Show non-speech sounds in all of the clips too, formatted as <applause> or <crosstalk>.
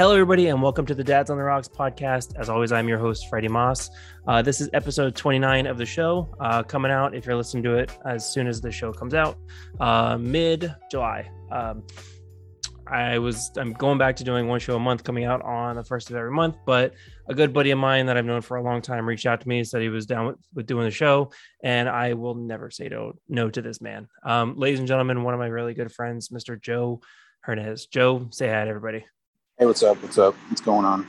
Hello, everybody, and welcome to the Dads on the Rocks podcast. As always, I'm your host, Freddie Moss. Uh, this is episode 29 of the show, uh, coming out if you're listening to it as soon as the show comes out, uh, mid July. Um, I was I'm going back to doing one show a month, coming out on the first of every month. But a good buddy of mine that I've known for a long time reached out to me, said he was down with, with doing the show, and I will never say no no to this man. Um, ladies and gentlemen, one of my really good friends, Mr. Joe Hernandez. Joe, say hi to everybody. Hey, what's up? What's up? What's going on?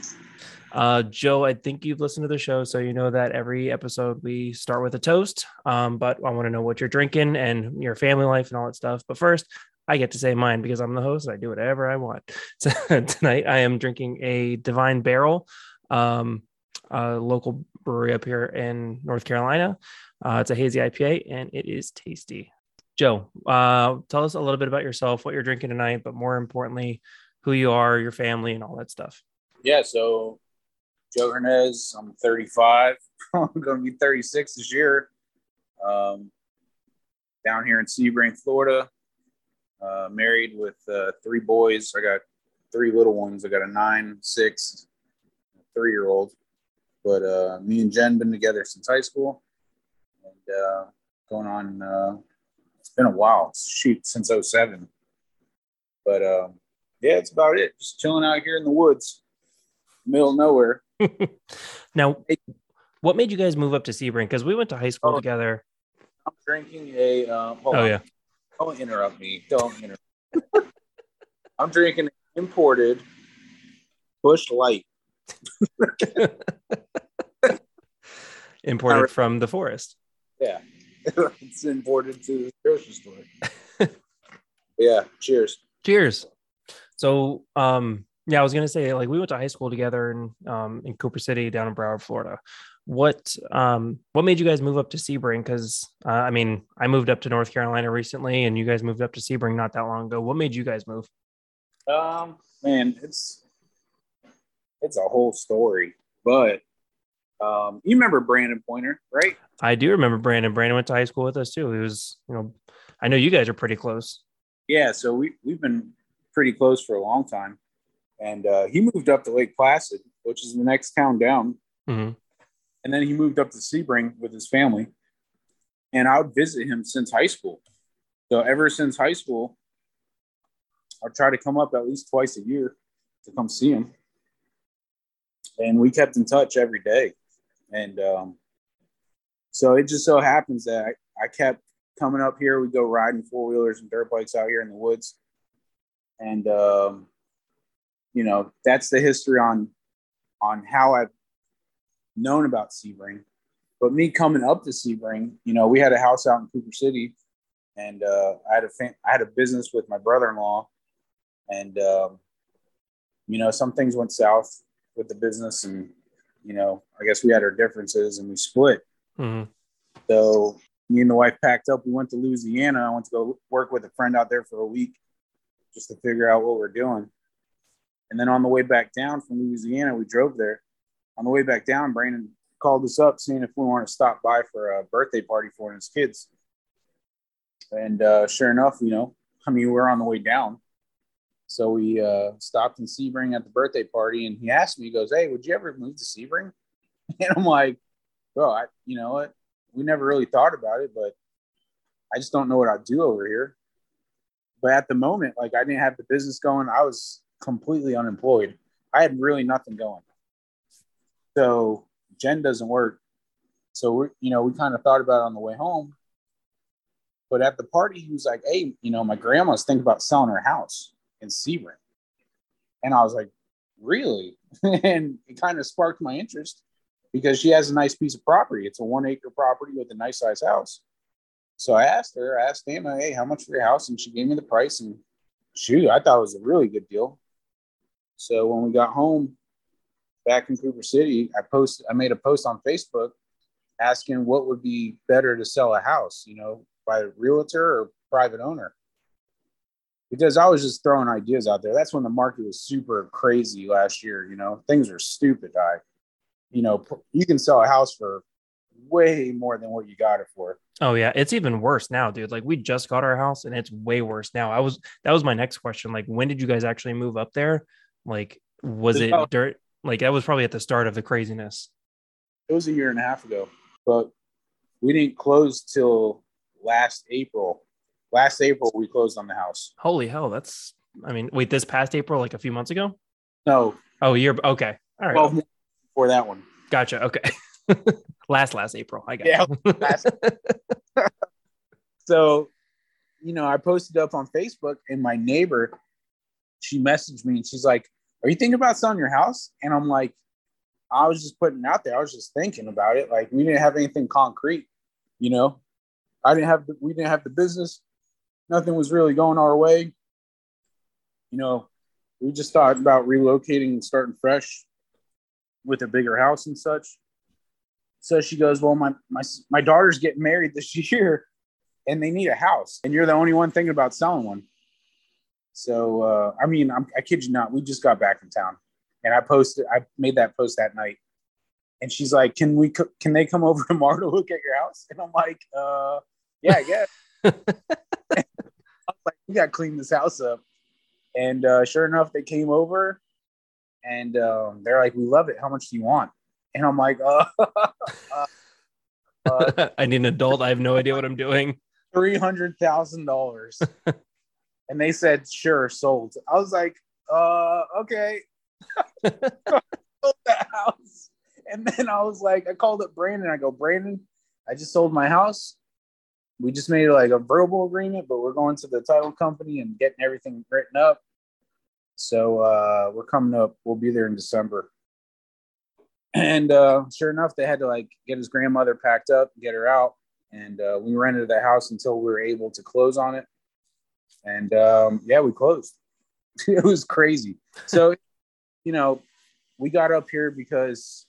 Uh, Joe, I think you've listened to the show, so you know that every episode we start with a toast. Um, but I want to know what you're drinking and your family life and all that stuff. But first, I get to say mine because I'm the host. I do whatever I want. So <laughs> tonight, I am drinking a Divine Barrel, um, a local brewery up here in North Carolina. Uh, it's a hazy IPA and it is tasty. Joe, uh, tell us a little bit about yourself, what you're drinking tonight, but more importantly, who you are, your family, and all that stuff. Yeah, so Joe Hernandez, I'm 35. <laughs> I'm going to be 36 this year. Um, down here in Sebring, Florida. Uh, married with uh, three boys. I got three little ones. I got a nine, six, three year old. But uh, me and Jen been together since high school, and uh, going on. Uh, it's been a while. Shoot, since 07. But um, yeah, it's about it. Just chilling out here in the woods, middle of nowhere. <laughs> now, what made you guys move up to Sebring? Because we went to high school oh, together. I'm drinking a. Um, oh on. yeah. Don't interrupt me. Don't interrupt. Me. I'm drinking imported Busch Light. <laughs> imported from the forest. Yeah, <laughs> it's imported to the grocery store. yeah. Cheers. Cheers. So, um, yeah, I was gonna say like we went to high school together in um, in Cooper City down in Broward, Florida. What um what made you guys move up to Sebring? Because uh, I mean, I moved up to North Carolina recently, and you guys moved up to Sebring not that long ago. What made you guys move? Um, man, it's it's a whole story, but um, you remember Brandon Pointer, right? I do remember Brandon. Brandon went to high school with us too. He was, you know, I know you guys are pretty close. Yeah, so we we've been pretty close for a long time. And uh, he moved up to Lake Placid, which is the next town down. Mm-hmm. And then he moved up to Sebring with his family. And I would visit him since high school. So ever since high school, i try to come up at least twice a year to come see him. And we kept in touch every day. And um, so it just so happens that I, I kept coming up here. We go riding four wheelers and dirt bikes out here in the woods and um, you know that's the history on on how I've known about Sebring. But me coming up to Sebring, you know, we had a house out in Cooper City, and uh, I had a fam- I had a business with my brother-in-law, and um, you know, some things went south with the business, and you know, I guess we had our differences and we split. Mm-hmm. So me and the wife packed up. We went to Louisiana. I went to go work with a friend out there for a week, just to figure out what we're doing. And then on the way back down from Louisiana, we drove there. On the way back down, Brandon called us up seeing if we want to stop by for a birthday party for his kids. And uh, sure enough, you know, I mean, we are on the way down. So we uh, stopped in Sebring at the birthday party, and he asked me, he goes, "Hey, would you ever move to Sebring?" <laughs> And I'm like, "Bro, I, you know what? We never really thought about it, but I just don't know what I'd do over here." But at the moment, like I didn't have the business going. I was completely unemployed. I had really nothing going. So Jen doesn't work. So we, you know, we kind of thought about it on the way home. But at the party, he was like, "Hey, you know, my grandma's thinking about selling her house in Sebring," and I was like, "Really?" <laughs> and it kind of sparked my interest because she has a nice piece of property. It's a one acre property with a nice size house. So I asked her, I asked Emma, hey, how much for your house? And she gave me the price. And shoot, I thought it was a really good deal. So when we got home back in Cooper City, I posted, I made a post on Facebook asking what would be better to sell a house, you know, by a realtor or private owner. Because I was just throwing ideas out there. That's when the market was super crazy last year. You know, things are stupid high. You know, you can sell a house for way more than what you got it for. Oh yeah, it's even worse now, dude. Like we just got our house and it's way worse now. I was that was my next question. Like when did you guys actually move up there? Like Was There's it dirt? Like that was probably at the start of the craziness. It was a year and a half ago, but we didn't close till last April. Last April, we closed on the house. Holy hell, that's I mean, wait, this past April, like a few months ago? No, Oh, you're okay. All right. 12 months before that one. Gotcha. Okay. <laughs> <laughs> last last April. I got Yeah, <laughs> last- So, you know, I posted up on Facebook, and my neighbor, she messaged me, and she's like, "Are you thinking about selling your house?" And I'm like, "I was just putting it out there. I was just thinking about it. Like, we didn't have anything concrete, you know. I didn't have the, we didn't have the business. Nothing was really going our way. You know, we just thought about relocating and starting fresh with a bigger house and such." So she goes, "Well, my my my daughter's getting married this <laughs> year, and they need a house, and you're the only one thinking about selling one." So uh, I mean, I'm, I kid you not, we just got back in town, and I posted, I made that post that night, and she's like, "Can we? co- Can they come <laughs> over tomorrow to look at your house?" And I'm like, uh, "Yeah, I guess." <laughs> I was like, "We got to clean this house up," and uh, sure enough, they came over, and um, they're like, "We love it. How much do you want?" And I'm like, "Uh." <laughs> uh, <laughs> I need an adult. I have no idea what I'm doing. three hundred thousand dollars. <laughs> and they said, sure, sold. I was like, uh, okay. sold that house. And then I was like, I called up Brandon. I go, Brandon, I just sold my house. We just made like a verbal agreement, but we're going to the title company and getting everything written up. So uh, we're coming up. We'll be there in December. And uh, sure enough, they had to like get his grandmother packed up, get her out, and uh, we rented the house until we were able to close on it. And um, yeah, we closed. <laughs> it was crazy. So, you know, we got up here because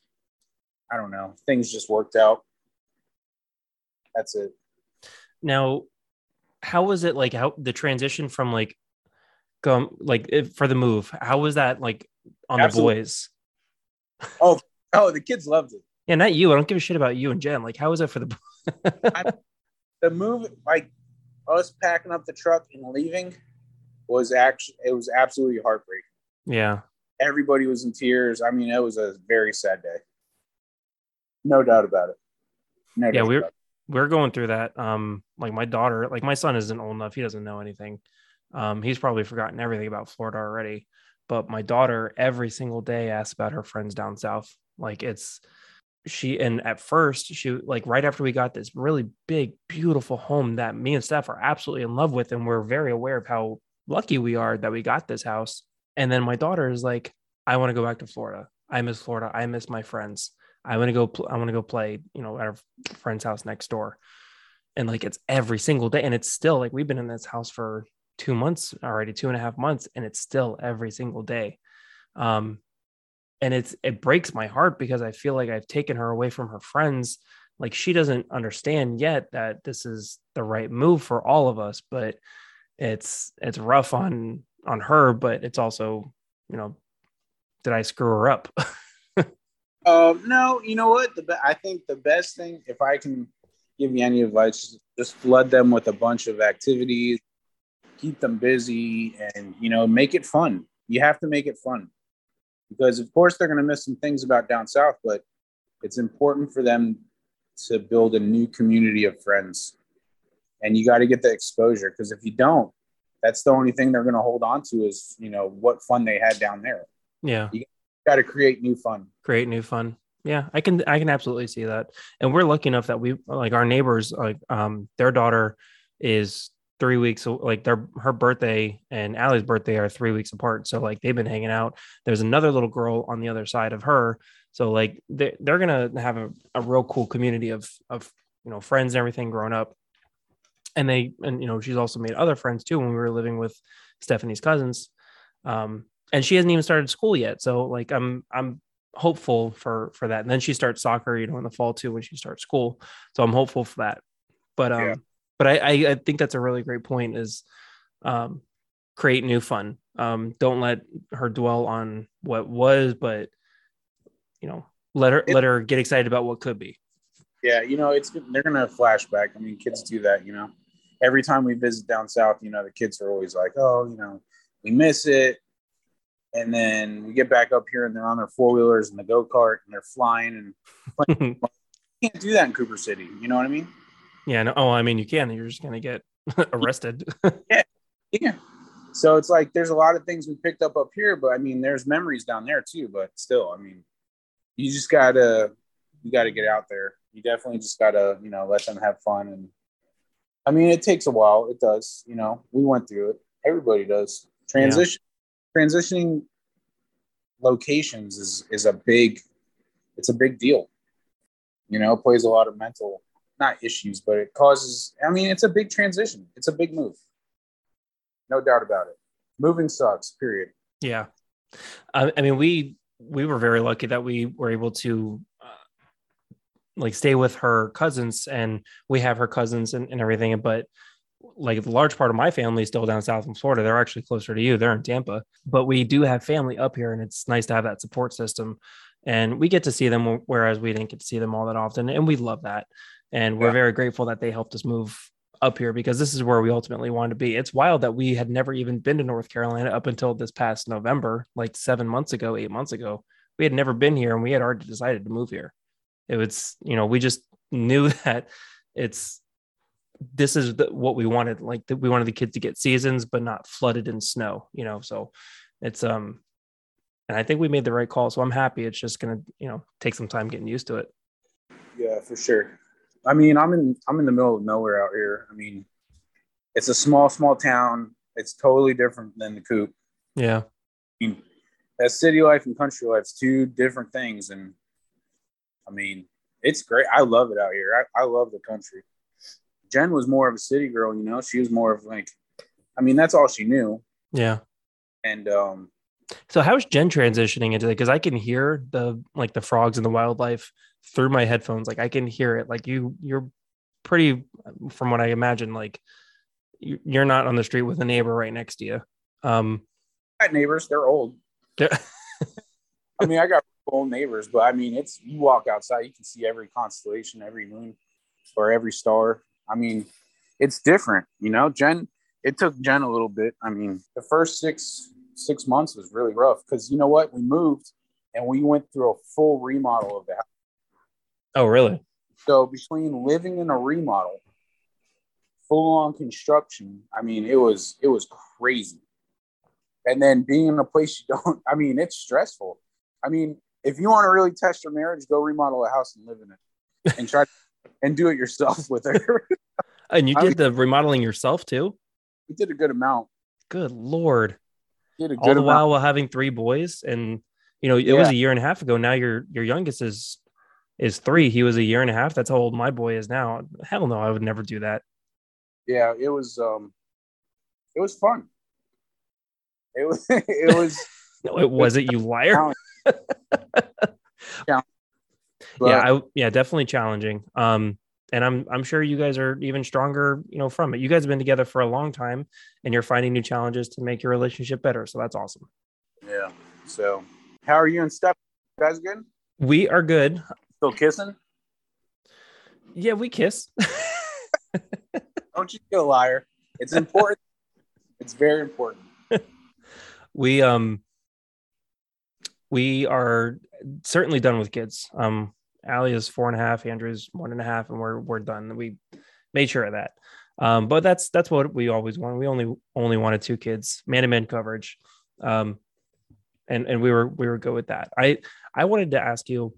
I don't know, things just worked out. That's it. Now, how was it like how the transition from like go like if, for the move? How was that like on Absolutely. the boys? Oh, the kids loved it. Yeah, not you. I don't give a shit about you and Jen. Like, how was it for the <laughs> The move, like us packing up the truck and leaving, was actually it was absolutely heartbreaking. Yeah. Everybody was in tears. I mean, it was a very sad day. No doubt about it. No Yeah, we're- it. we're going through that um like my daughter like my son isn't old enough he doesn't know anything um he's probably forgotten everything about florida already but my daughter every single day asks about her friends down south like it's she and at first she like right after we got this really big beautiful home that me and steph are absolutely in love with and we're very aware of how lucky we are that we got this house and then my daughter is like i want to go back to florida i miss florida i miss my friends I want to go. Pl- I want to go play. You know, at our friend's house next door, and like it's every single day, and it's still like we've been in this house for two months already, two and a half months, and it's still every single day. Um, and it's it breaks my heart because I feel like I've taken her away from her friends. Like she doesn't understand yet that this is the right move for all of us, but it's it's rough on on her, but it's also you know, did I screw her up? <laughs> Um, no, you know what? The be- I think the best thing, if I can give you any advice, just flood them with a bunch of activities, keep them busy, and you know, make it fun. You have to make it fun because, of course, they're going to miss some things about down south, but it's important for them to build a new community of friends, and you got to get the exposure because if you don't, that's the only thing they're going to hold on to is you know what fun they had down there. yeah. You got to create new fun. create new fun yeah i can i can absolutely see that and we're lucky enough that we like our neighbors like um their daughter is three weeks like their her birthday and Allie's birthday are three weeks apart. So like they've been hanging out. There's another little girl on the other side of her. So like they, they're gonna have a, a real cool community of of you know friends and everything growing up. And they and you know she's also made other friends too when we were living with stephanie's cousins. Um and she hasn't even started school yet. So like i'm i'm hopeful for for that. And then she starts soccer you know in the fall too when she starts school. So i'm hopeful for that. But um Yeah. But I, I i think that's a really great point is um create new fun um don't let her dwell on what was but you know let her It- let her get excited about what could be Yeah, you know, it's they're gonna flashback. I mean, kids do that, you know. Every time we visit down south, you know, the kids are always like, "Oh, you know, we miss it." and then we get back up here and they're on their four wheelers and the go kart and they're flying and <laughs> you can't do that in Cooper City. You know what I mean? Yeah. No, oh, I mean, you can. You're just gonna get <laughs> arrested. yeah. <laughs> Yeah. So it's like there's a lot of things we picked up up here, but I mean, there's memories down there too. But still, I mean, you just gotta you gotta get out there. You definitely just gotta you know let them have fun and. I mean, it takes a while. It does. You know, we went through it. Everybody does. Transition, yeah. transitioning locations is is a big, it's a big deal. You know, plays a lot of mental not issues, but it causes. I mean, it's a big transition. It's a big move. No doubt about it. Moving sucks. Period. Yeah, I, I mean, we we were very lucky that we were able to uh, like stay with her cousins, and we have her cousins and, and everything. But like the large part of my family is still down south in Florida. They're actually closer to you. They're in Tampa, but we do have family up here, and it's nice to have that support system. And we get to see them, whereas we didn't get to see them all that often, and we love that. And we're yeah. very grateful that they helped us move up here because this is where we ultimately wanted to be. It's wild that we had never even been to North Carolina up until this past November, like seven months ago, eight months ago. We had never been here and we had already decided to move here. It was, you know, we just knew <laughs> that it's this is the, what we wanted. Like that, we wanted the kids to get seasons, but not flooded in snow, you know. So it's um and I think we made the right call. So I'm happy. It's just gonna, you know, take some time getting used to it. Yeah, for sure. I mean, I'm in I'm in the middle of nowhere out here. I mean, it's a small, small town. It's totally different than the coop. Yeah. I mean, that city life and country life's two different things. And I mean, it's great. I love it out here. I, I love the country. Jen was more of a city girl, you know. She was more of like, I mean, that's all she knew. Yeah. And um, so how's Jen transitioning into it? Because I can hear the like the frogs and the wildlife through my headphones. Like I can hear it. Like you, you're pretty, from what I imagine, like you're not on the street with a neighbor right next to you. Um, got neighbors. They're old. They're <laughs> I mean, I got old neighbors, but I mean, it's you walk outside, you can see every constellation, every moon, or every star. I mean, it's different, you know. Jen, it took Jen a little bit. I mean, the first six six months was really rough because you know what? We moved and we went through a full remodel of the house. Oh, really? So between living in a remodel, full on construction, I mean, it was it was crazy. And then being in a place you don't, <laughs> I mean, it's stressful. I mean, if you want to really test your marriage, go remodel a house and live in it, and try <laughs> and do it yourself <laughs> with her. and you did I mean, the remodeling yourself too. We did a good amount. Good lord! All the amount. while while having three boys, and you know, it yeah. was a year and a half ago. Now your your youngest is is three. He was a year and a half. That's how old my boy is now. Hell no, I would never do that. Yeah, it was um it was fun. It was <laughs> it was <laughs> No, it wasn't, you liar. <laughs> yeah. But, yeah, I, yeah, definitely challenging. Um and I'm I'm sure you guys are even stronger, you know, from it. You guys have been together for a long time and you're finding new challenges to make your relationship better. So that's awesome. Yeah. So how are you and Steph? You guys good? We are good. Still kissing? Yeah, we kiss. <laughs> Don't you be a liar. It's important. it's very important. we um we are certainly done with kids. Um Allie is four and a half, Andrew's one and a half, and we're we're done. We made sure of that. Um, but that's that's what we always wanted. We only only wanted two kids, man to man coverage. Um, and and we were we were good with that. I I wanted to ask you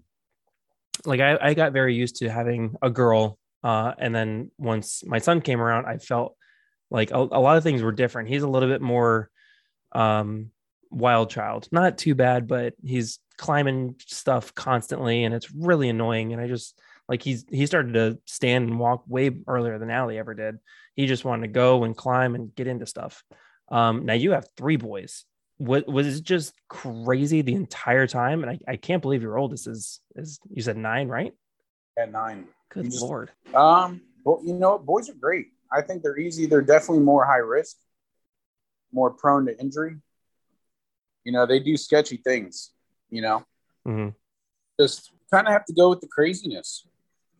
like I, I got very used to having a girl uh, and then once my son came around i felt like a, a, lot of things were different. He's a little bit more um, wild child. Not too bad but he's climbing stuff constantly and it's really annoying and i just like he's he started to stand and walk way earlier than Allie ever did. He just wanted to go and climb and get into stuff. Um, now you have three boys what was it just crazy the entire time? And I, I can't believe your oldest is is you said nine, right? At nine. Good just, lord. Um, well, you know? Boys are great. I think they're easy. They're definitely more high risk, more prone to injury. You know, they do sketchy things, you know. Mm-hmm. Just kind of have to go with the craziness.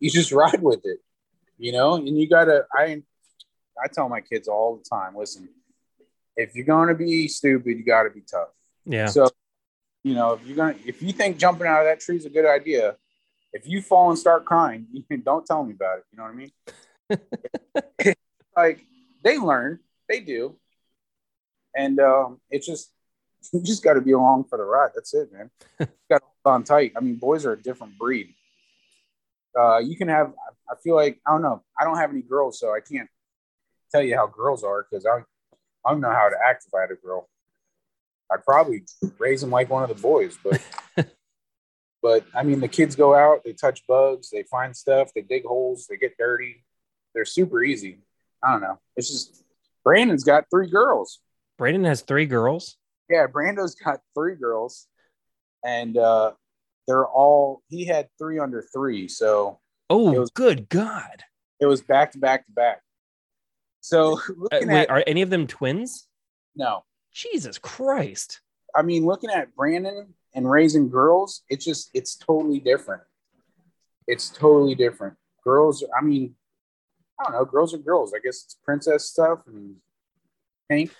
You just <laughs> ride with it, you know, and you gotta I I tell my kids all the time, listen, if you're going to be stupid, you got to be tough. Yeah. So, you know, if you're gonna, if you think jumping out of that tree is a good idea, if you fall and start crying, <laughs> don't tell me about it. You know what I mean? <laughs> like they learn, they do, and um, it's just <laughs> you just got to be along for the ride. That's it, man. got to hold on tight. I mean, boys are a different breed. Uh, you can have. I feel like I don't know. I don't have any girls, so I can't tell you how girls are because I I don't know how to act if I had a girl. I'd probably raise them like one of the boys, but <laughs> but I mean the kids go out, they touch bugs, they find stuff, they dig holes, they get dirty. They're super easy. I don't know. It's just Brandon's got three girls. Brandon has three girls. Yeah, Brando's got three girls, and uh, they're all. He had three under three, so Oh, was- good God. it was back to back to back. So Uh, <laughs> wait, at are any of them twins? no, Jesus Christ. I mean looking at Brandon and raising girls, it's just it's totally different. It's totally different. Girls, I mean, I don't know. Girls are girls. I guess it's princess stuff and pink.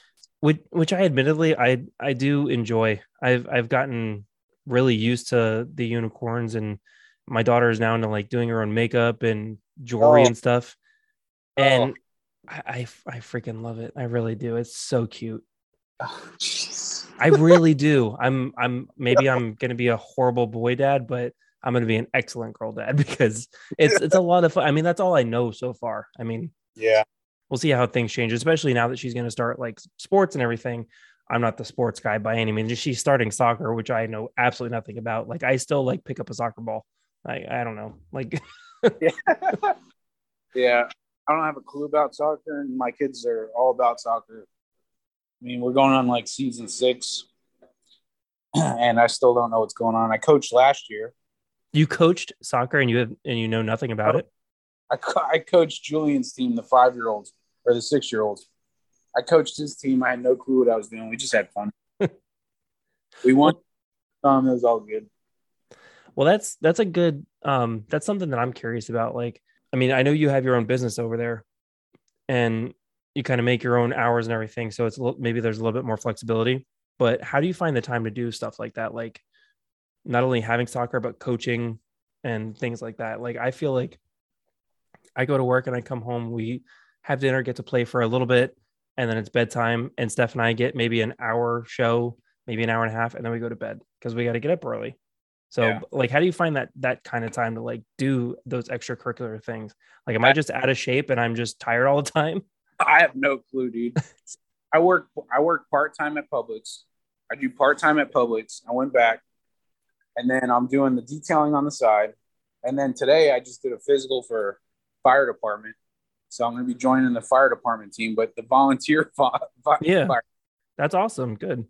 which which I admittedly I I do enjoy. I've I've gotten really used to the unicorns and my daughter is now into like doing her own makeup and jewelry Oh. and stuff. Oh. I, I I freaking love it. I really do. It's so cute. Oh. I really do. <laughs> I'm I'm maybe I'm gonna be a horrible boy dad, but I'm gonna be an excellent girl dad <laughs> because it's it's a lot of fun. I mean, that's all I know so far. I mean, Yeah. we'll see how things change, especially now that she's going to start like sports and everything. I'm not the sports guy by any means. She's starting soccer, which I know absolutely nothing about. Like I still like pick up a soccer ball. I I don't know. Like yeah. <laughs> yeah. I don't have a clue about soccer, and my kids are all about soccer. I mean, we're going on like season six, <clears throat> and I still don't know what's going on. I coached last year. you coached soccer and you have and you know nothing about it. I, co- I coached Julian's team, the five year olds or the six year olds. I coached his team. I had no clue what I was doing. We just had fun. <laughs> we won. Um, it was all good. Well, that's that's a good um that's something that I'm curious about. Like, I mean, I know you have your own business over there and you kind of make your own hours and everything. So it's little, maybe there's a little bit more flexibility. But how do you find the time to do stuff like that? Like not only having soccer, but coaching and things like that. Like I feel like I go to work and I come home, we have dinner, get to play for a little bit, and then it's bedtime. And Steph and I get maybe an hour show, maybe an hour and a half, and then we go to bed because we got to get up early. So Yeah. like how do you find that that kind of time to like do those extracurricular things? Like am I just out of shape and I'm just tired all the time? <laughs> I have no clue, dude. I work. I work part time at Publix. I do part time at Publix. I went back, and then I'm doing the detailing on the side. And then today I just did a physical for fire department. So I'm going to be joining the fire department team, but the volunteer <laughs> fi- fi- Yeah. fire That's awesome. Good.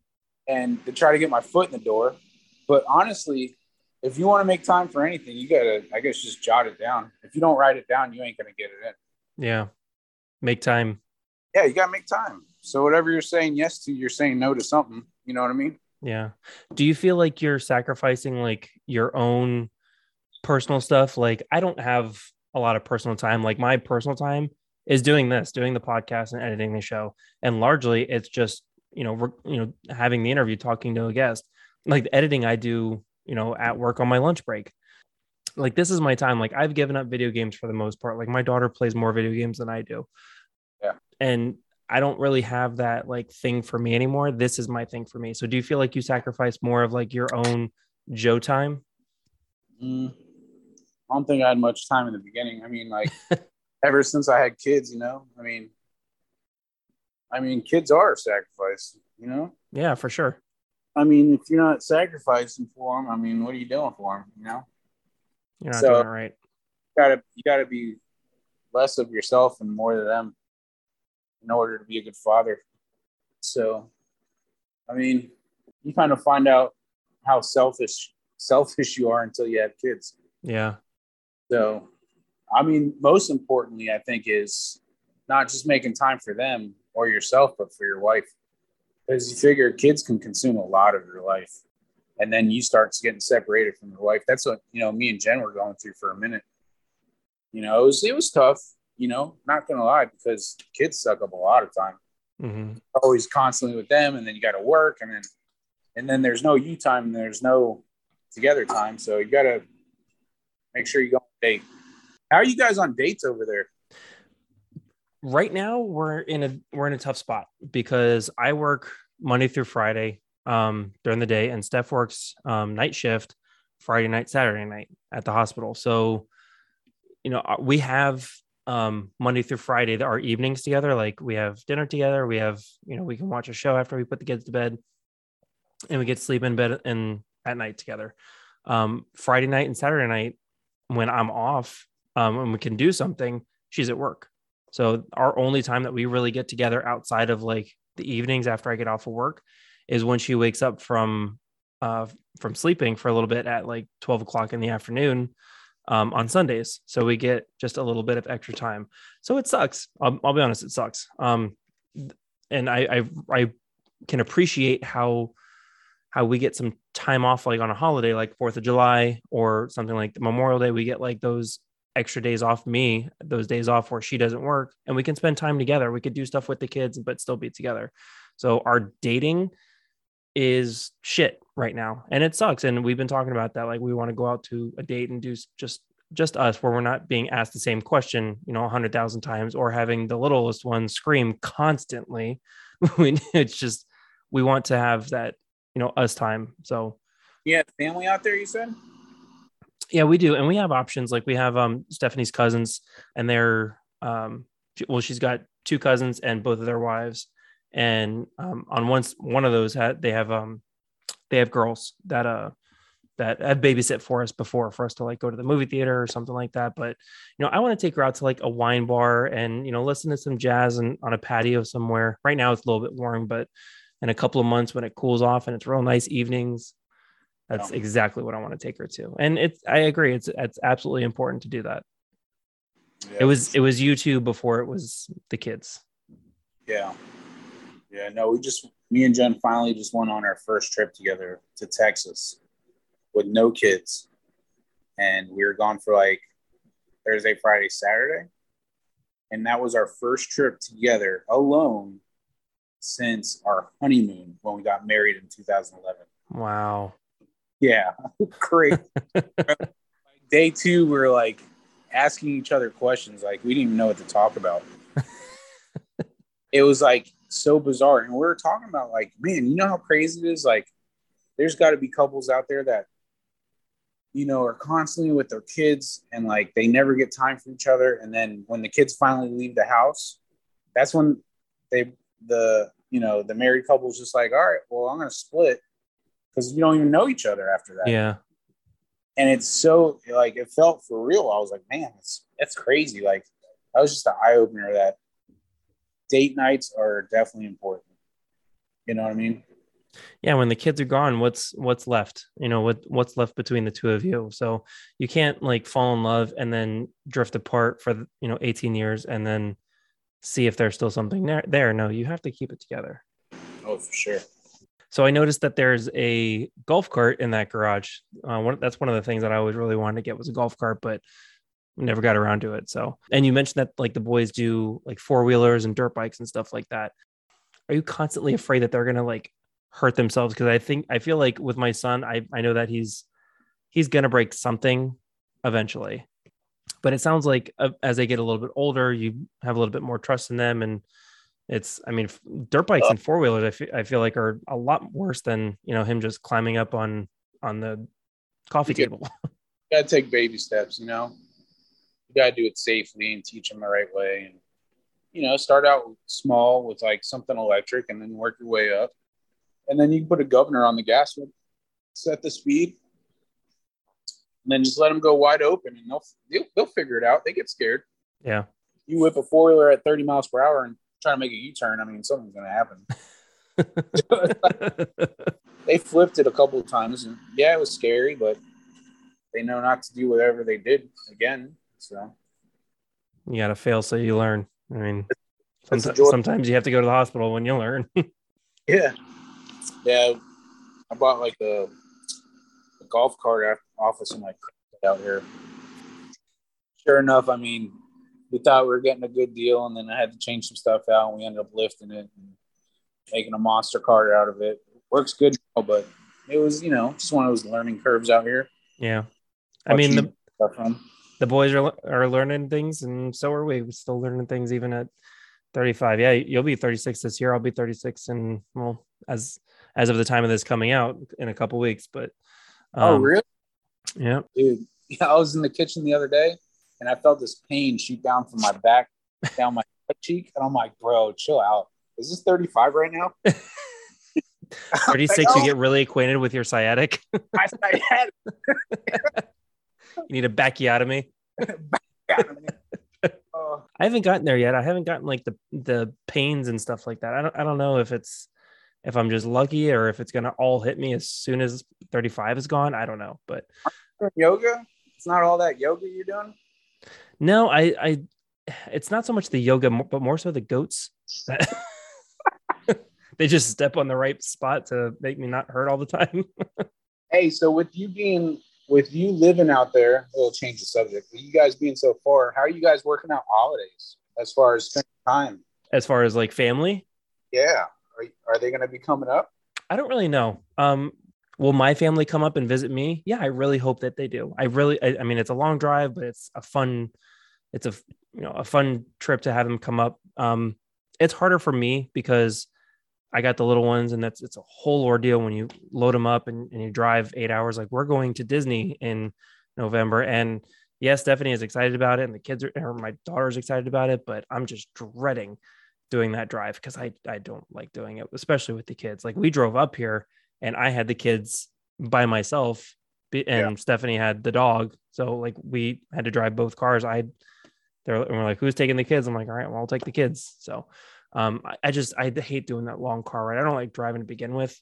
and to try to get my foot in the door. But honestly, if you want to make time for anything, you gotta, I guess, just jot it down. If you don't write it down, you ain't gonna get it in. Yeah. Make time. Yeah, you gotta make time. So whatever you're saying yes to, you're saying no to something. You know what I mean? Yeah. Do you feel like you're sacrificing like your own personal stuff? Like I don't have a lot of personal time. Like my personal time is doing this, doing the podcast and editing the show. And largely it's just, you know, re- you know, having the interview, talking to a guest. Like the editing I do, you know, at work on my lunch break. Like this is my time. Like I've given up video games for the most part. Like my daughter plays more video games than I do. Yeah. And I don't really have that like thing for me anymore. This is my thing for me. So do you feel like you sacrifice more of like your own Joe time? Mm, I don't think I had much time in the beginning. I mean, like <laughs> ever since I had kids, you know. I mean, I mean, kids are a sacrifice. You know. Yeah, for sure. I mean, if you're not sacrificing for them, I mean, what are you doing for them? You know. You're not So- doing it right. You gotta you gotta be less of yourself and more of them in order to be a good father. So, I mean, you kind of find out how selfish selfish you are until you have kids. Yeah. So, I mean, most importantly, I think is not just making time for them or yourself, but for your wife. Because you figure kids can consume a lot of your life. And then you start getting separated from your wife. That's what, you know, me and Jen were going through for a minute. You know, it was, it was tough, you know, not to lie, because kids suck up a lot of time. hmm Always constantly with them. And then you got to work. And then and then there's no you time, and there's no together time. So you got to make sure you go on a date. How are you guys on dates over there? Right now, we're in a we're in a tough spot because I work Monday through Friday um, during the day, and Steph works um, night shift Friday night, Saturday night at the hospital. So, you know, uh, we have um, Monday through Friday our evenings together. Like we have dinner together. We have you know we can watch a show after we put the kids to bed, and we get to sleep in bed and at night together. Um, Friday night and Saturday night when I'm off um, and we can do something, she's at work. So our only time that we really get together outside of like the evenings after I get off of work is when she wakes up from uh, from sleeping for a little bit at like 12 o'clock in the afternoon um, on Sundays. So we get just a little bit of extra time. So it sucks. I'll, I'll be honest, it sucks. Um, and I, I, I can appreciate how how we get some time off like on a holiday like Fourth of July or something like Memorial Day. We get like those extra days off me, those days off where she doesn't work, and we can spend time together. We could do stuff with the kids, but still be together. So our dating is shit right now, and it sucks. And we've been talking about that. Like we want to go out to a date and do just just us, where we're not being asked the same question, you know, a hundred thousand times, or having the littlest one scream constantly. <laughs> it's just we want to have that you know us time so yeah family out there you said yeah we do and we have options like we have um stephanie's cousins and they're um well she's got two cousins and both of their wives and um on one one of those had they have um they have girls that uh that have babysit for us before for us to like go to the movie theater or something like that but you know i want to take her out to like a wine bar and you know listen to some jazz and on a patio somewhere. Right now it's a little bit warm but in a couple of months when it cools off and it's real nice evenings that's exactly what i want to take her to and it's i agree it's it's absolutely important to do that yeah. it was it was you two before it was the kids yeah yeah no we just me and jen finally just went on our first trip together to texas with no kids and we were gone for like thursday friday saturday and that was our first trip together alone since our honeymoon when we got married in 2011. Wow. Yeah, <laughs> great. <laughs> Day two, we were like asking each other questions. Like we didn't even know what to talk about. <laughs> it was like so bizarre. And we were talking about like, man, you know how crazy it is? Like, there's got to be couples out there that, you know, are constantly with their kids and like they never get time for each other. And then when the kids finally leave the house, that's when they the you know the married couple's just like all right well i'm gonna split because you don't even know each other after that yeah and it's so like it felt for real i was like man it's that's crazy like that was just an eye-opener that date nights are definitely important you know what i mean yeah when the kids are gone what's what's left you know what what's left between the two of you so you can't like fall in love and then drift apart for you know 18 years and then see if there's still something there. there. No, you have to keep it together. Oh, for sure. So I noticed that there's a golf cart in that garage. Uh, one, that's one of the things that I always really wanted to get was a golf cart, but never got around to it. So, and you mentioned that like the boys do like four wheelers and dirt bikes and stuff like that. Are you constantly afraid that they're gonna like hurt themselves? Because I think I feel like with my son, I I know that he's he's gonna break something eventually but it sounds like uh, as they get a little bit older, you have a little bit more trust in them. And it's, I mean, dirt bikes uh, and four wheelers, I feel, I feel like are a lot worse than, you know, him just climbing up on, on the coffee you table. <laughs> you gotta take baby steps, you know, you gotta do it safely and teach them the right way. And, you know, start out small with like something electric and then work your way up. And then you can put a governor on the gas, set the speed, and then just let them go wide open, and they'll they'll, they'll figure it out. They get scared. Yeah. You whip a four wheeler at 30 miles per hour and try to make a U turn. I mean, something's going to happen. <laughs> <laughs> they flipped it a couple of times, and yeah, it was scary, but they know not to do whatever they did again. So you got to fail so you learn. I mean, sometimes, sometimes you have to go to the hospital when you learn. <laughs> yeah, yeah. I bought like a golf cart office in like out here. Sure enough, I mean, we thought we were getting a good deal, and then I had to change some stuff out, and we ended up lifting it and making a monster cart out of it. Works good Oh, but it was, you know, just one of those learning curves out here. Yeah. I mean, the, Stuff from. the boys are are learning things, and so are we. We're still learning things even at 35. Yeah, you'll be 36 this year. I'll be 36, and well, as as of the time of this coming out in a couple weeks. But oh, um, really? Yeah. Dude, yeah, <laughs> I was in the kitchen the other day and I felt this pain shoot down from my back, down my <laughs> cheek. And I'm like, bro, chill out. Is this 35 right now? <laughs> 36, oh. you get really acquainted with your sciatic. <laughs> I had you need a backiotomy. it. Oh, I haven't gotten there yet. I haven't gotten like the the pains and stuff like that. I don't I don't know if it's if I'm just lucky or if it's gonna all hit me as soon as 35 is gone. I don't know. But yoga? It's not all that yoga you're doing? No, I I it's not so much the yoga, but more so the goats. <laughs> they just step on the right spot to make me not hurt all the time. <laughs> Hey, so with you being with you living out there, it'll change the subject. With you guys being so far, how are you guys working out holidays as far as spending time? as far as like family, Yeah. Are, are they going to be coming up? I don't really know. Um, will my family come up and visit me? Yeah, I really hope that they do. I really, I, I mean, it's a long drive, but it's a fun, it's a you know a fun trip to have them come up. Um, it's harder for me because I got the little ones, and that's it's a whole ordeal when you load them up and, and you drive eight hours. Like we're going to Disney in November, and yes, Stephanie is excited about it, and the kids are, or my daughter's excited about it, but I'm just dreading doing that drive because I I don't like doing it, especially with the kids. Like we drove up here and I had the kids by myself, and Stephanie had the dog, so like we had to drive both cars. I they're and we're like, who's taking the kids? I'm like, all right, well, I'll take the kids. So um, I, I just I hate doing that long car ride. I don't like driving to begin with.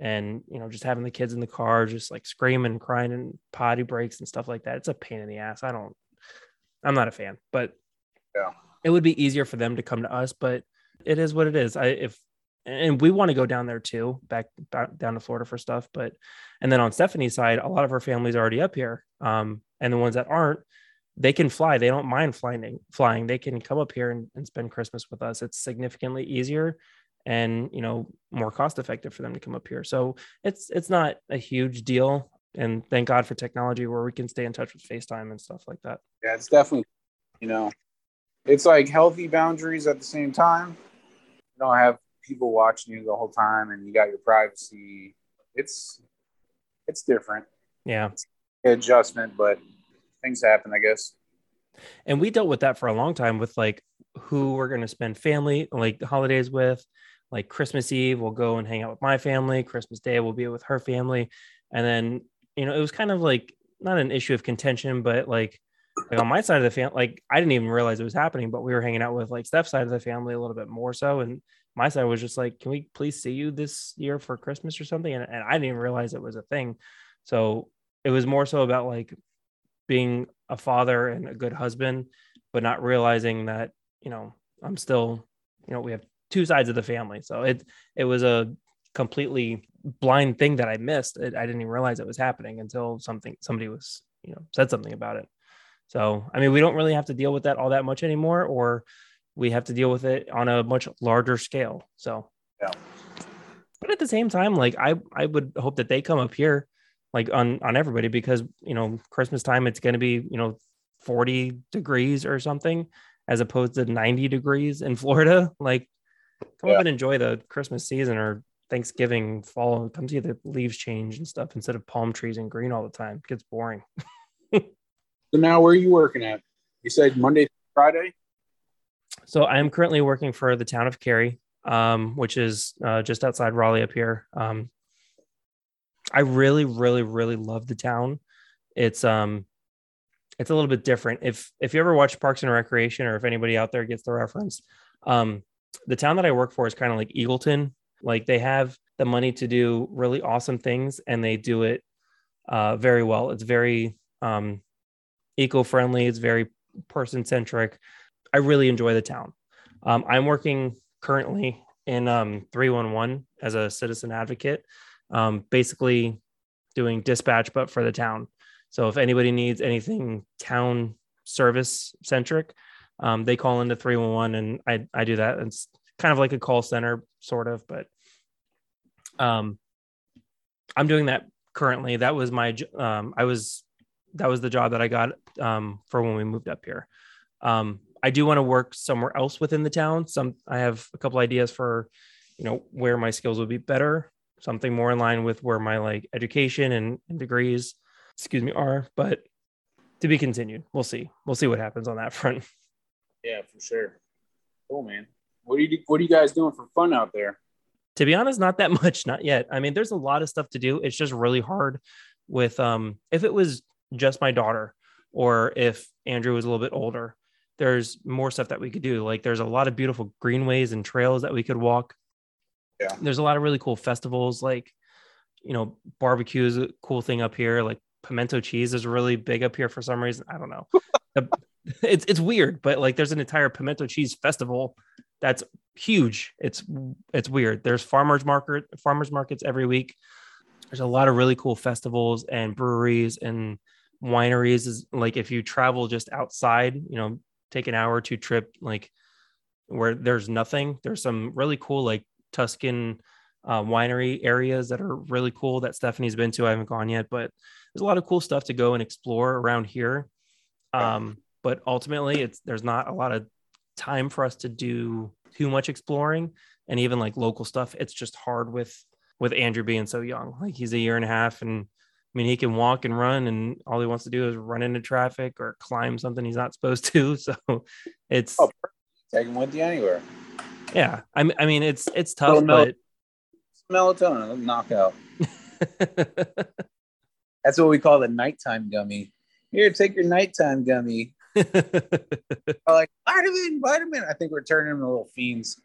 And you know, just having the kids in the car, just like screaming and crying and potty breaks and stuff like that. It's a pain in the ass. I don't I'm not a fan, but Yeah. it would be easier for them to come to us, but it is what it is. I if and we want to go down there too, back, back down to Florida for stuff. But and then on Stephanie's side, a lot of her family's already up here. Um, and the ones that aren't, they can fly. They don't mind flying. Flying. They can come up here and, and spend Christmas with us. It's significantly easier and you know more cost effective for them to come up here. So it's it's not a huge deal. And thank God for technology where we can stay in touch with FaceTime and stuff like that. Yeah, it's definitely, you know, it's like healthy boundaries at the same time. You don't have people watching you the whole time and you got your privacy. It's it's different. Yeah. Adjustment, but things happen, I guess. and we dealt with that for a long time with like who we're going to spend family like holidays with like christmas eve we'll go and hang out with my family christmas day we'll be with her family and then you know it was kind of like not an issue of contention but like like on my side of the family like i didn't even realize it was happening but we were hanging out with like steph's side of the family a little bit more so and my side was just like can we please see you this year for christmas or something and, and i didn't even realize it was a thing so it was more so about like being a father and a good husband, but not realizing that, you know, I'm still, you know, we have two sides of the family. So it it was a completely blind thing that I missed. It, I didn't even realize it was happening until something somebody was, you know, said something about it. So I mean, we don't really have to deal with that all that much anymore, or we have to deal with it on a much larger scale. So Yeah. But at the same time, like I I would hope that they come up here like on on everybody because you know christmas time it's going to be you know 40 degrees or something as opposed to 90 degrees in florida <laughs> like come Yeah. up and enjoy the christmas season or thanksgiving fall come see the leaves change and stuff instead of palm trees and green all the time it gets boring <laughs> So now where are you working at? You said Monday, Friday? So i'm currently working for the town of cary um, which is uh, just outside raleigh up here. Um, i really really really love the town. It's um it's a little bit different. If if you ever watch parks and recreation or if anybody out there gets the reference um the town that i work for is kind of like eagleton. Like they have the money to do really awesome things and they do it uh very well. It's very um eco-friendly. It's very person centric i really enjoy the town um i'm working currently in um 311 as a citizen advocate um basically doing dispatch but for the town so if anybody needs anything town service centric, um, they call into 311 and I, I do that. It's kind of like a call center sort of, but um, I'm doing that currently. That was my um, I was that was the job that I got um, for when we moved up here. Um, I do want to work somewhere else within the town. Some I have a couple ideas for, you know, where my skills would be better. Something more in line with where my like education and, and degrees, excuse me, are. But to be continued. We'll see. We'll see what happens on that <laughs> front. Yeah, for sure. Cool, man. What are you What are you guys doing for fun out there? To be honest, not that <laughs> much, not yet. I mean, there's a lot of stuff to do. It's just really hard with um if it was just my daughter or if Andrew was a little bit older, there's more stuff that we could do. Like there's a lot of beautiful greenways and trails that we could walk. Yeah. There's a lot of really cool festivals like you know, barbecue is a cool thing up here. Like pimento cheese is really big up here for some reason. I don't know. <laughs> it's it's weird, but like there's an entire pimento cheese festival that's huge. It's it's weird. There's farmers market farmers markets every week. There's a lot of really cool festivals and breweries and wineries. Is like if you travel just outside, you know, take an hour two trip like where there's nothing. There's some really cool like Tuscan uh, winery areas that are really cool that Stephanie's been to. I haven't gone yet, but there's a lot of cool stuff to go and explore around here. Um, but ultimately, it's there's not a lot of time for us to do too much exploring, and even like local stuff. It's just hard with with Andrew being so young. Like he's a year and a half, and mean he can walk and run, and all he wants to do is run into traffic or climb something he's not supposed <laughs> to. So it's oh, take him with you anywhere. Yeah, I mean, I mean it's it's tough, but melatonin knockout. <laughs> That's what we call the nighttime gummy. Here, take your nighttime gummy. <laughs> like vitamin, vitamin. I think we're turning them into little fiends.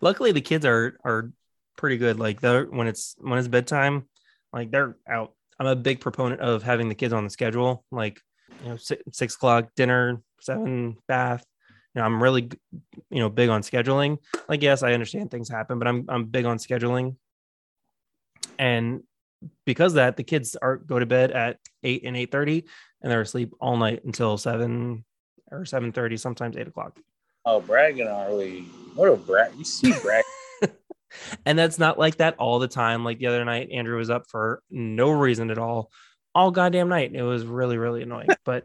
Luckily, the kids are are pretty good. Like when it's when it's bedtime, like they're out. I'm a big proponent of having the kids on the schedule. Like you know, six, six o'clock dinner, seven bath. You know, I'm really you know big on scheduling. Like yes, I understand things happen, but I'm I'm big on scheduling. And because that the kids are go to bed at 8 and 8 30 and they're asleep all night until 7 or 7 30 sometimes 8 o'clock oh bragging are we what a brag you see brag and that's not like that all the time. Like the other night andrew was up for no reason at all all goddamn night. It was really really annoying <laughs> but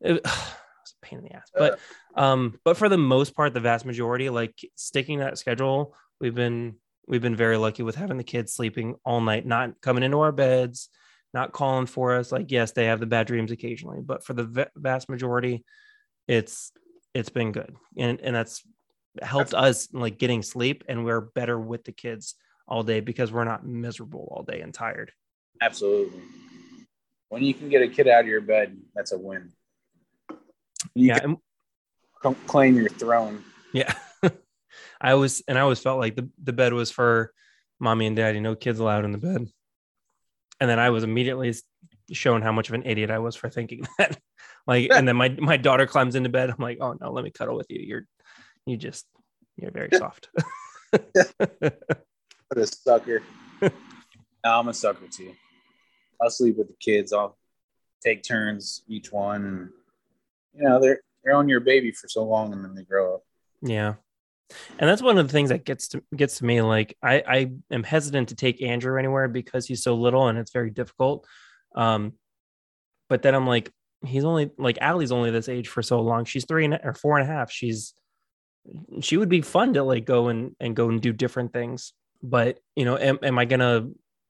it, <sighs> it was a pain in the ass. But um but for the most part the vast majority like sticking that schedule we've been we've been very lucky with having the kids sleeping all night, not coming into our beds, not calling for us. Like, yes, they have the bad dreams occasionally, but for the vast majority, it's it's been good, and and that's helped us like getting sleep, and we're better with the kids all day because we're not miserable all day and tired. Absolutely. When you can get a kid out of your bed, that's a win. You yeah, and, claim your throne. Yeah. <laughs> I always and I always felt like the, the bed was for mommy and daddy, no kids allowed in the bed. And then I was immediately shown how much of an idiot I was for thinking <laughs> that. like, and then my my daughter climbs into bed. I'm like, oh no, let me cuddle with you. You're you just you're very soft. <laughs> what a sucker. <laughs> no, I'm a sucker too. I'll sleep with the kids. I'll take turns each one and you know, they're they're on your baby for so long and then they grow up. Yeah and that's one of the things that gets to gets to me like i i am hesitant to take andrew anywhere because he's so little and it's very difficult um but then i'm like he's only like Allie's only this age for so long she's three and or four and a half she's she would be fun to like go and and go and do different things but you know am, am i gonna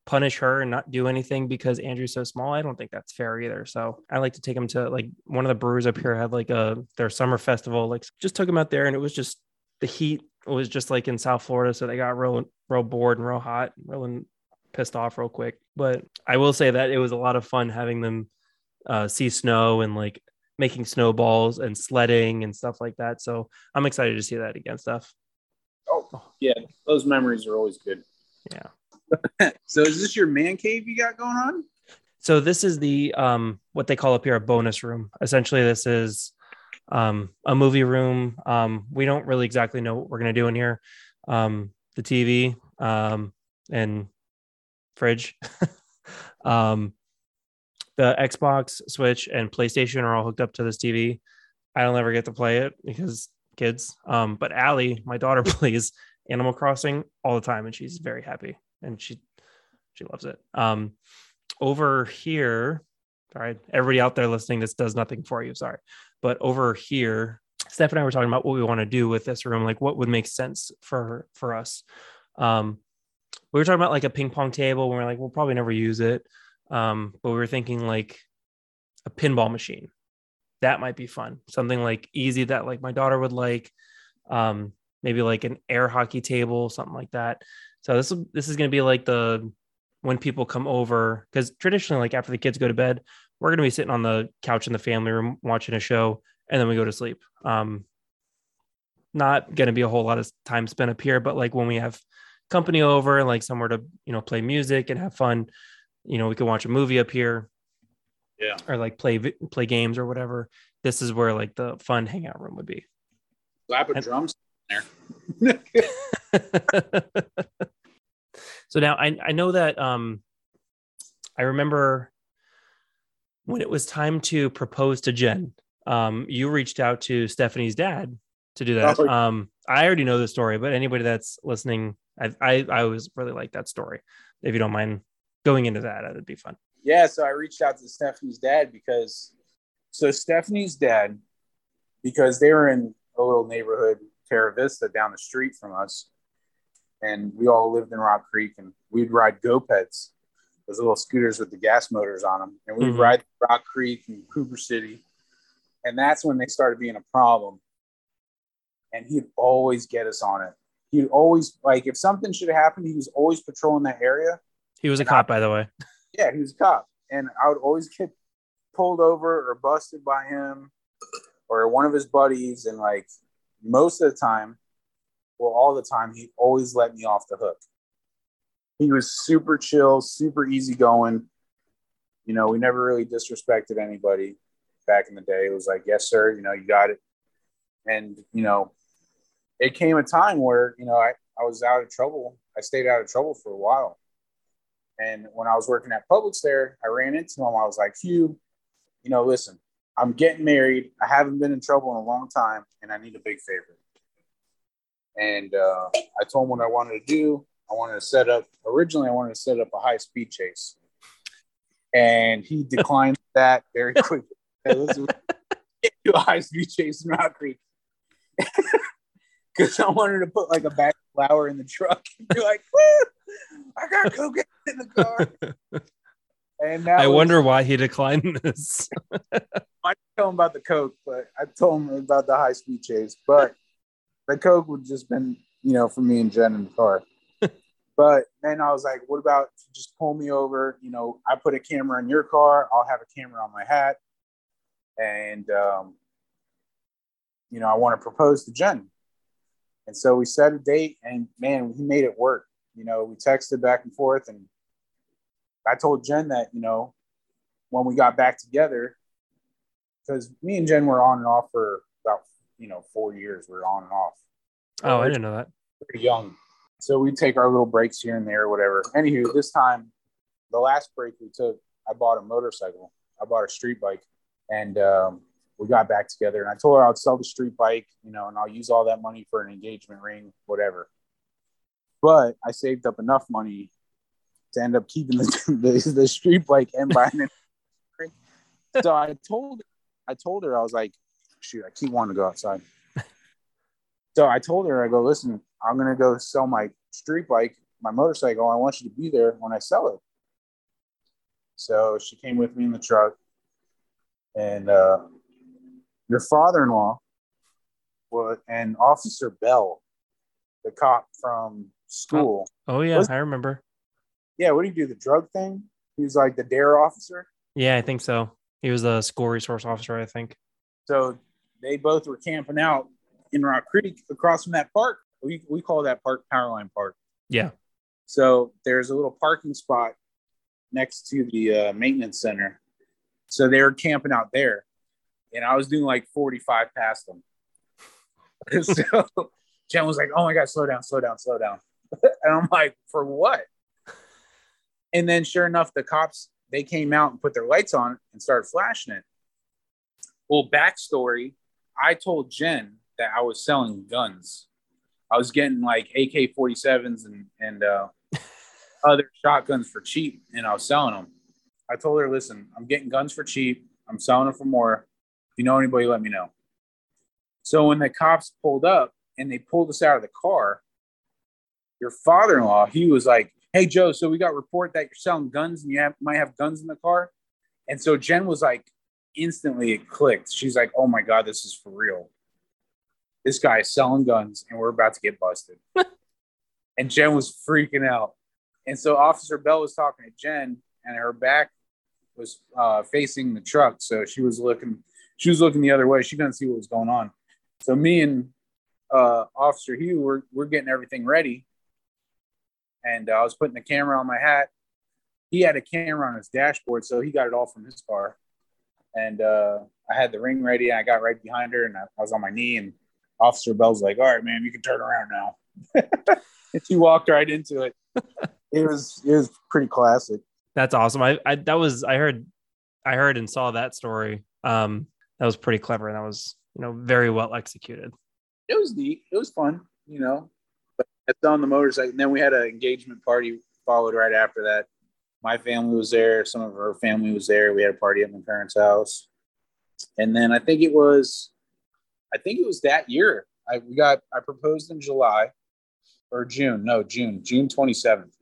punish her and not do anything because Andrew's so small. I don't think that's fair either. So I like to take him to like one of the brewers up here had like a their summer festival. Like just took him out there and it was just the heat was just like in South Florida, so they got real real bored and real hot, real pissed off real quick. But I will say that it was a lot of fun having them uh, see snow and like making snowballs and sledding and stuff like that. So I'm excited to see that again, stuff. Oh yeah, those memories are always good. Yeah. <laughs> so is this your man cave you got going on? So this is the um what they call up here a bonus room. Essentially, this is um, a movie room. Um, we don't really exactly know what we're going to do in here. Um, the TV um, and fridge. <laughs> um, the Xbox, Switch, and PlayStation are all hooked up to this TV. I don't ever get to play it because kids. Um, but Allie, my daughter, <laughs> plays Animal Crossing all the time, and she's very happy. And she She loves it. Um, over here, sorry, everybody out there listening, this does nothing for you. Sorry, but over here, Steph and I were talking about what we want to do with this room, like what would make sense for for us. Um, we were talking about like a ping pong table. We are like, we'll probably never use it, um, but we were thinking like a pinball machine. That might be fun. Something like easy that like my daughter would like. Um, maybe like an air hockey table, something like that. So this this is going to be like the when people come over because traditionally, like after the kids go to bed, we're going to be sitting on the couch in the family room watching a show, and then we go to sleep. Um, not going to be a whole lot of time spent up here, but like when we have company over, and like somewhere to you know play music and have fun, you know, we can watch a movie up here, yeah, or like play play games or whatever. This is where like the fun hangout room would be. Slap a and, drums there. <laughs> so now I, I know that um I remember when it was time to propose to Jen, um, you reached out to Stephanie's dad to do that. Oh. Um, I already know the story, but anybody that's listening, I, I, I always really like that story. If you don't mind going into that, that'd be fun. Yeah. So I reached out to Stephanie's dad because, so Stephanie's dad, because they were in a little neighborhood Terra Vista down the street from us. And we all lived in Rock Creek and we'd ride GoPeds, those little scooters with the gas motors on them. And we'd mm-hmm. ride Rock Creek and Cooper City. And that's when they started being a problem. And he'd always get us on it. He'd always, like, if something should happen, he was always patrolling that area. He was a cop, I, by the way. Yeah, he was a cop. And I would always get pulled over or busted by him or one of his buddies. And, like, most of the time, well, all the time, he always let me off the hook. He was super chill, super easygoing. You know, we never really disrespected anybody back in the day. It was like, yes, sir, you know, you got it. And, you know, it came a time where, you know, I, I was out of trouble. I stayed out of trouble for a while. And when I was working at Publix there, I ran into him. I was like, Hugh, you know, listen, I'm getting married. I haven't been in trouble in a long time, and I need a big favor. And uh, I told him what I wanted to do. I wanted to set up, originally, I wanted to set up a high speed chase. And he <laughs> declined that very quickly. Do a high speed chase in Rock Creek. <laughs> Because I wanted to put like a bag of flour in the truck and be like, <laughs> I got cocaine in the car. <laughs> And now I was, wonder why he declined this. <laughs> I tell him about the coke, but I told him about the high speed chase. But the coke would just been, you know, for me and Jen in the car. but then I was like, what about just pull me over? You know, I put a camera in your car. I'll have a camera on my hat, and um, you know, I want to propose to Jen. And so we set a date, and man, he made it work. You know, we texted back and forth, and I told Jen that, you know, when we got back together, because me and Jen were on and off for about, you know, four years. We are on and off. Oh, I didn't know that. Pretty young. So we take our little breaks here and there or whatever. Anywho, this time, the last break we took, I bought a motorcycle. I bought a street bike and um, we got back together. And I told her I'd sell the street bike, you know, and I'll use all that money for an engagement ring, whatever. But I saved up enough money to end up keeping the <laughs> the, the street bike and buying it. so I told I told her I was like, shoot, I keep wanting to go outside. so I told her, I go, listen, I'm gonna go sell my street bike, my motorcycle. I want you to be there when I sell it. So she came with me in the truck, and uh, your father-in-law was and Officer Bell, the cop from school. Oh, oh yeah, was, I remember yeah, what do you do? The drug thing? He was like the DARE officer. Yeah, I think so. He was the school resource officer, I think. So they both were camping out in Rock Creek across from that park. We we call that park Powerline Park. Yeah. So there's a little parking spot next to the uh, maintenance center. So they were camping out there, and I was doing like 45 past them. <laughs> so Jen was like, "Oh my god, slow down, slow down, slow down," and I'm like, "For what?" And then sure enough, the cops they came out and put their lights on and started flashing it. Well, backstory, I told Jen that I was selling guns. I was getting like AK 47s and and uh <laughs> other shotguns for cheap, and I was selling them. I told her, "Listen, I'm getting guns for cheap. I'm selling them for more. If you know anybody, let me know." So when the cops pulled up and they pulled us out of the car, your father-in-law, he was like, "Hey Joe, so we got report that you're selling guns and you have, might have guns in the car." And so Jen was like, instantly it clicked. She's like, "Oh my god, this is for real. This guy is selling guns, and we're about to get busted." <laughs> and Jen was freaking out. And so Officer Bell was talking to Jen, and her back was uh, facing the truck, so she was looking. She was looking the other way. She couldn't see what was going on. So me and uh, Officer Hugh were we're getting everything ready, and uh, I was putting the camera on my hat. He had a camera on his dashboard, so he got it all from his car. And uh, I had the ring ready, and I got right behind her, and I, I was on my knee. And Officer Bell's like, "All right, man, you can turn around now." <laughs> and she walked right into it. it was it was pretty classic. That's awesome. I, I that was I heard I heard and saw that story. Um, that was pretty clever, and that was you know very well executed. It was neat. It was fun, you know. It's on the motorcycle. And then we had an engagement party followed right after that. My family was there. Some of her family was there. We had a party at my parents' house, and then I think it was, I think it was that year. I we got I proposed in July or June. No, June. June twenty seventh.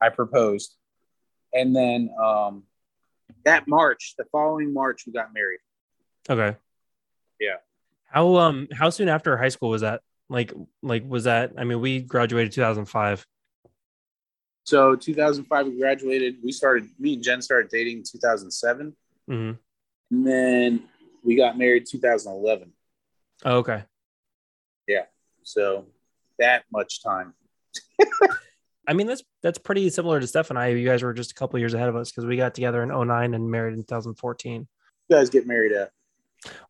I proposed, and then um, that March, the following March, we got married. Okay. Yeah. How um how soon after high school was that? Like like was that? I mean, we graduated two thousand five. So 2005, we graduated. We started. Me and Jen started dating 2007, Mm-hmm. and then we got married 2011. Oh, okay. Yeah. So that much time. <laughs> I mean, that's that's pretty similar to Steph and I. You guys were just a couple years ahead of us because we got together in 09 and married in 2014. You guys get married at?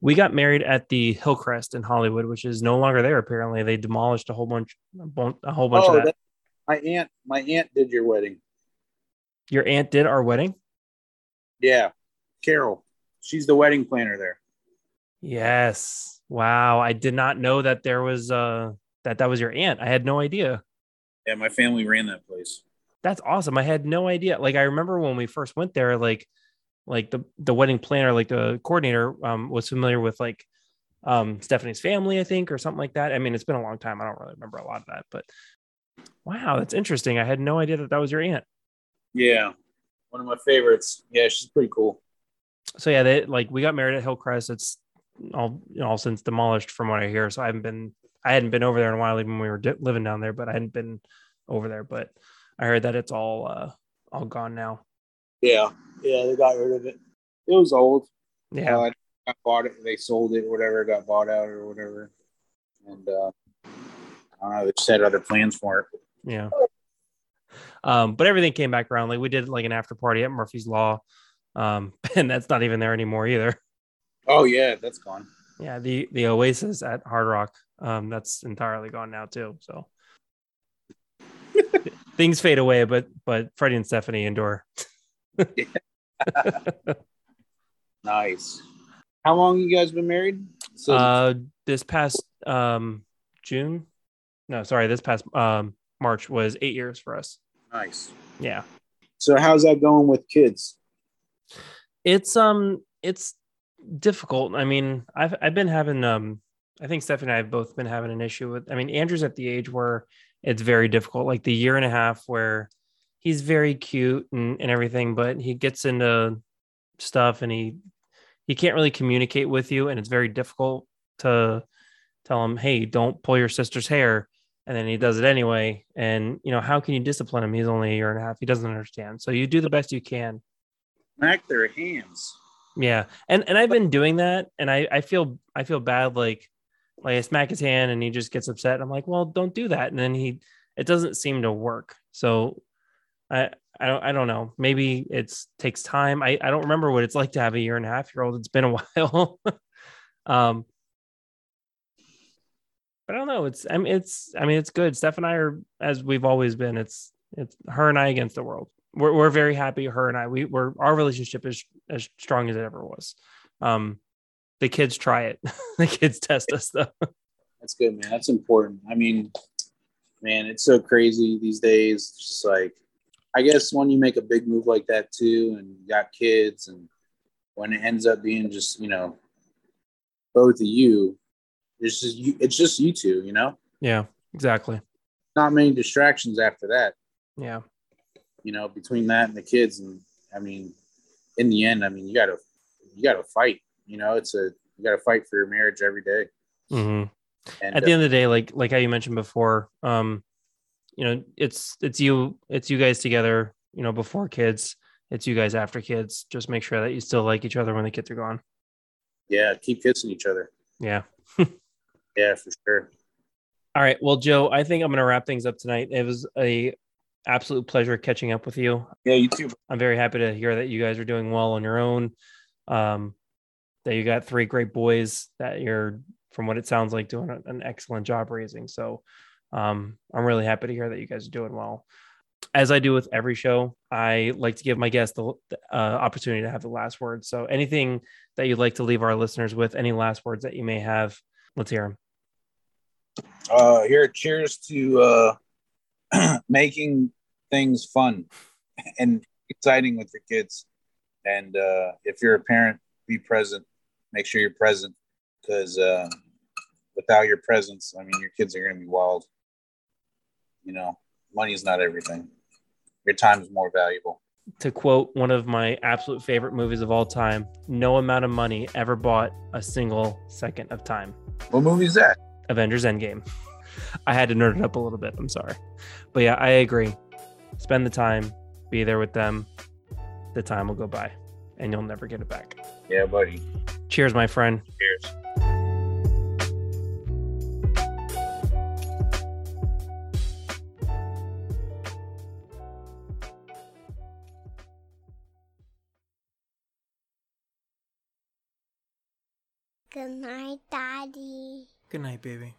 We got married at the Hillcrest in Hollywood, which is no longer there. Apparently, they demolished a whole bunch, a whole bunch Oh, of that. that, my aunt. My aunt did your wedding. Your aunt did our wedding. Yeah, Carol. She's the wedding planner there. Yes. Wow. I did not know that there was uh that that was your aunt. I had no idea. Yeah, my family ran that place. That's awesome. I had no idea. Like I remember when we first went there, like like the the wedding planner, like the coordinator, um, was familiar with like um Stephanie's family, I think, or something like that. I mean, it's been a long time. I don't really remember a lot of that, but wow, that's interesting. I had no idea that that was your aunt. Yeah, one of my favorites. Yeah, she's pretty cool. So yeah, they like we got married at Hillcrest. It's all all since demolished, from what I hear. So I haven't been I hadn't been over there in a while, even when we were di- living down there. But I hadn't been over there. But I heard that it's all uh all gone now. Yeah, yeah, they got rid of it. It was old. Yeah. Uh, I bought it. They sold it, or whatever. Got bought out, or whatever. And uh, I don't know. They just had other plans for it. Yeah. Um, but everything came back around. Like we did like an after party at Murphy's Law. Um, <laughs> and that's not even there anymore either. Oh yeah, that's gone. Yeah, the the Oasis at Hard Rock. Um, that's entirely gone now too. So <laughs> things fade away, but but Freddie and Stephanie endure. <laughs> Nice. How long you guys been married? So Uh, this past um June, no, sorry, this past um March was eight years for us. nice. Yeah, So how's that going with kids? it's um it's difficult. I mean, I've I've been having um I think Stephanie and I have both been having an issue with. I mean, Andrew's at the age where it's very difficult, like the year and a half where he's very cute and, and everything, but he gets into stuff and he he can't really communicate with you, and it's very difficult to tell him, "Hey, don't pull your sister's hair." And then he does it anyway. And you know, how can you discipline him? He's only a year and a half. He doesn't understand. So you do the best you can. Smack their hands. Yeah. And and I've been doing that and I I feel I feel bad like like I smack his hand and he just gets upset. I'm like, "Well, don't do that." And then he it doesn't seem to work. So I I don't I don't know. Maybe it's takes time. I I don't remember what it's like to have a year and a half year old. It's been a <laughs> while. um but I don't know. It's I mean it's I mean it's good. Steph and I are as we've always been. It's it's her and I against the world. We're we're very happy. Her and I. We we're our relationship is as strong as it ever was. Um, the kids try it. <laughs> the kids test us though. That's good, man. That's important. I mean, man, it's so crazy these days. It's just like I guess when you make a big move like that too, and you got kids, and when it ends up being just you know both of you, it's just you. It's just you two. You know. Yeah. Exactly. Not many distractions after that. Yeah. You know, between that and the kids, and I mean, in the end, I mean, you gotta you gotta fight. You know, it's a you gotta fight for your marriage every day. hmm At the end of the day, like like how you mentioned before, um, you know, it's it's you it's you guys together. You know, before kids, it's you guys after kids. Just make sure that you still like each other when the kids are gone. yeah, keep kissing each other. Yeah. <laughs> Yeah, for sure. All right. Well, Joe, I think I'm going to wrap things up tonight. It was a absolute pleasure catching up with you. Yeah, you too. I'm very happy to hear that you guys are doing well on your own. Um, that you got three great boys that you're, from what it sounds like, doing an excellent job raising. So um, I'm really happy to hear that you guys are doing well. As I do with every show, I like to give my guests the uh, opportunity to have the last word. So anything that you'd like to leave our listeners with, any last words that you may have, let's hear them. Uh, here, cheers to uh, <clears throat> making things fun <laughs> and exciting with your kids. And uh, if you're a parent, be present. Make sure you're present because uh, without your presence, I mean, your kids are going to be wild. You know, money is not everything. Your time is more valuable. To quote one of my absolute favorite movies of all time, no amount of money ever bought a single second of time. What movie is that? Avengers Endgame. I had to nerd it up a little bit. I'm sorry. But yeah, I agree. Spend the time, be there with them. The time will go by and you'll never get it back. Yeah, buddy. Cheers, my friend. Cheers. Good night, Daddy. Good night, baby.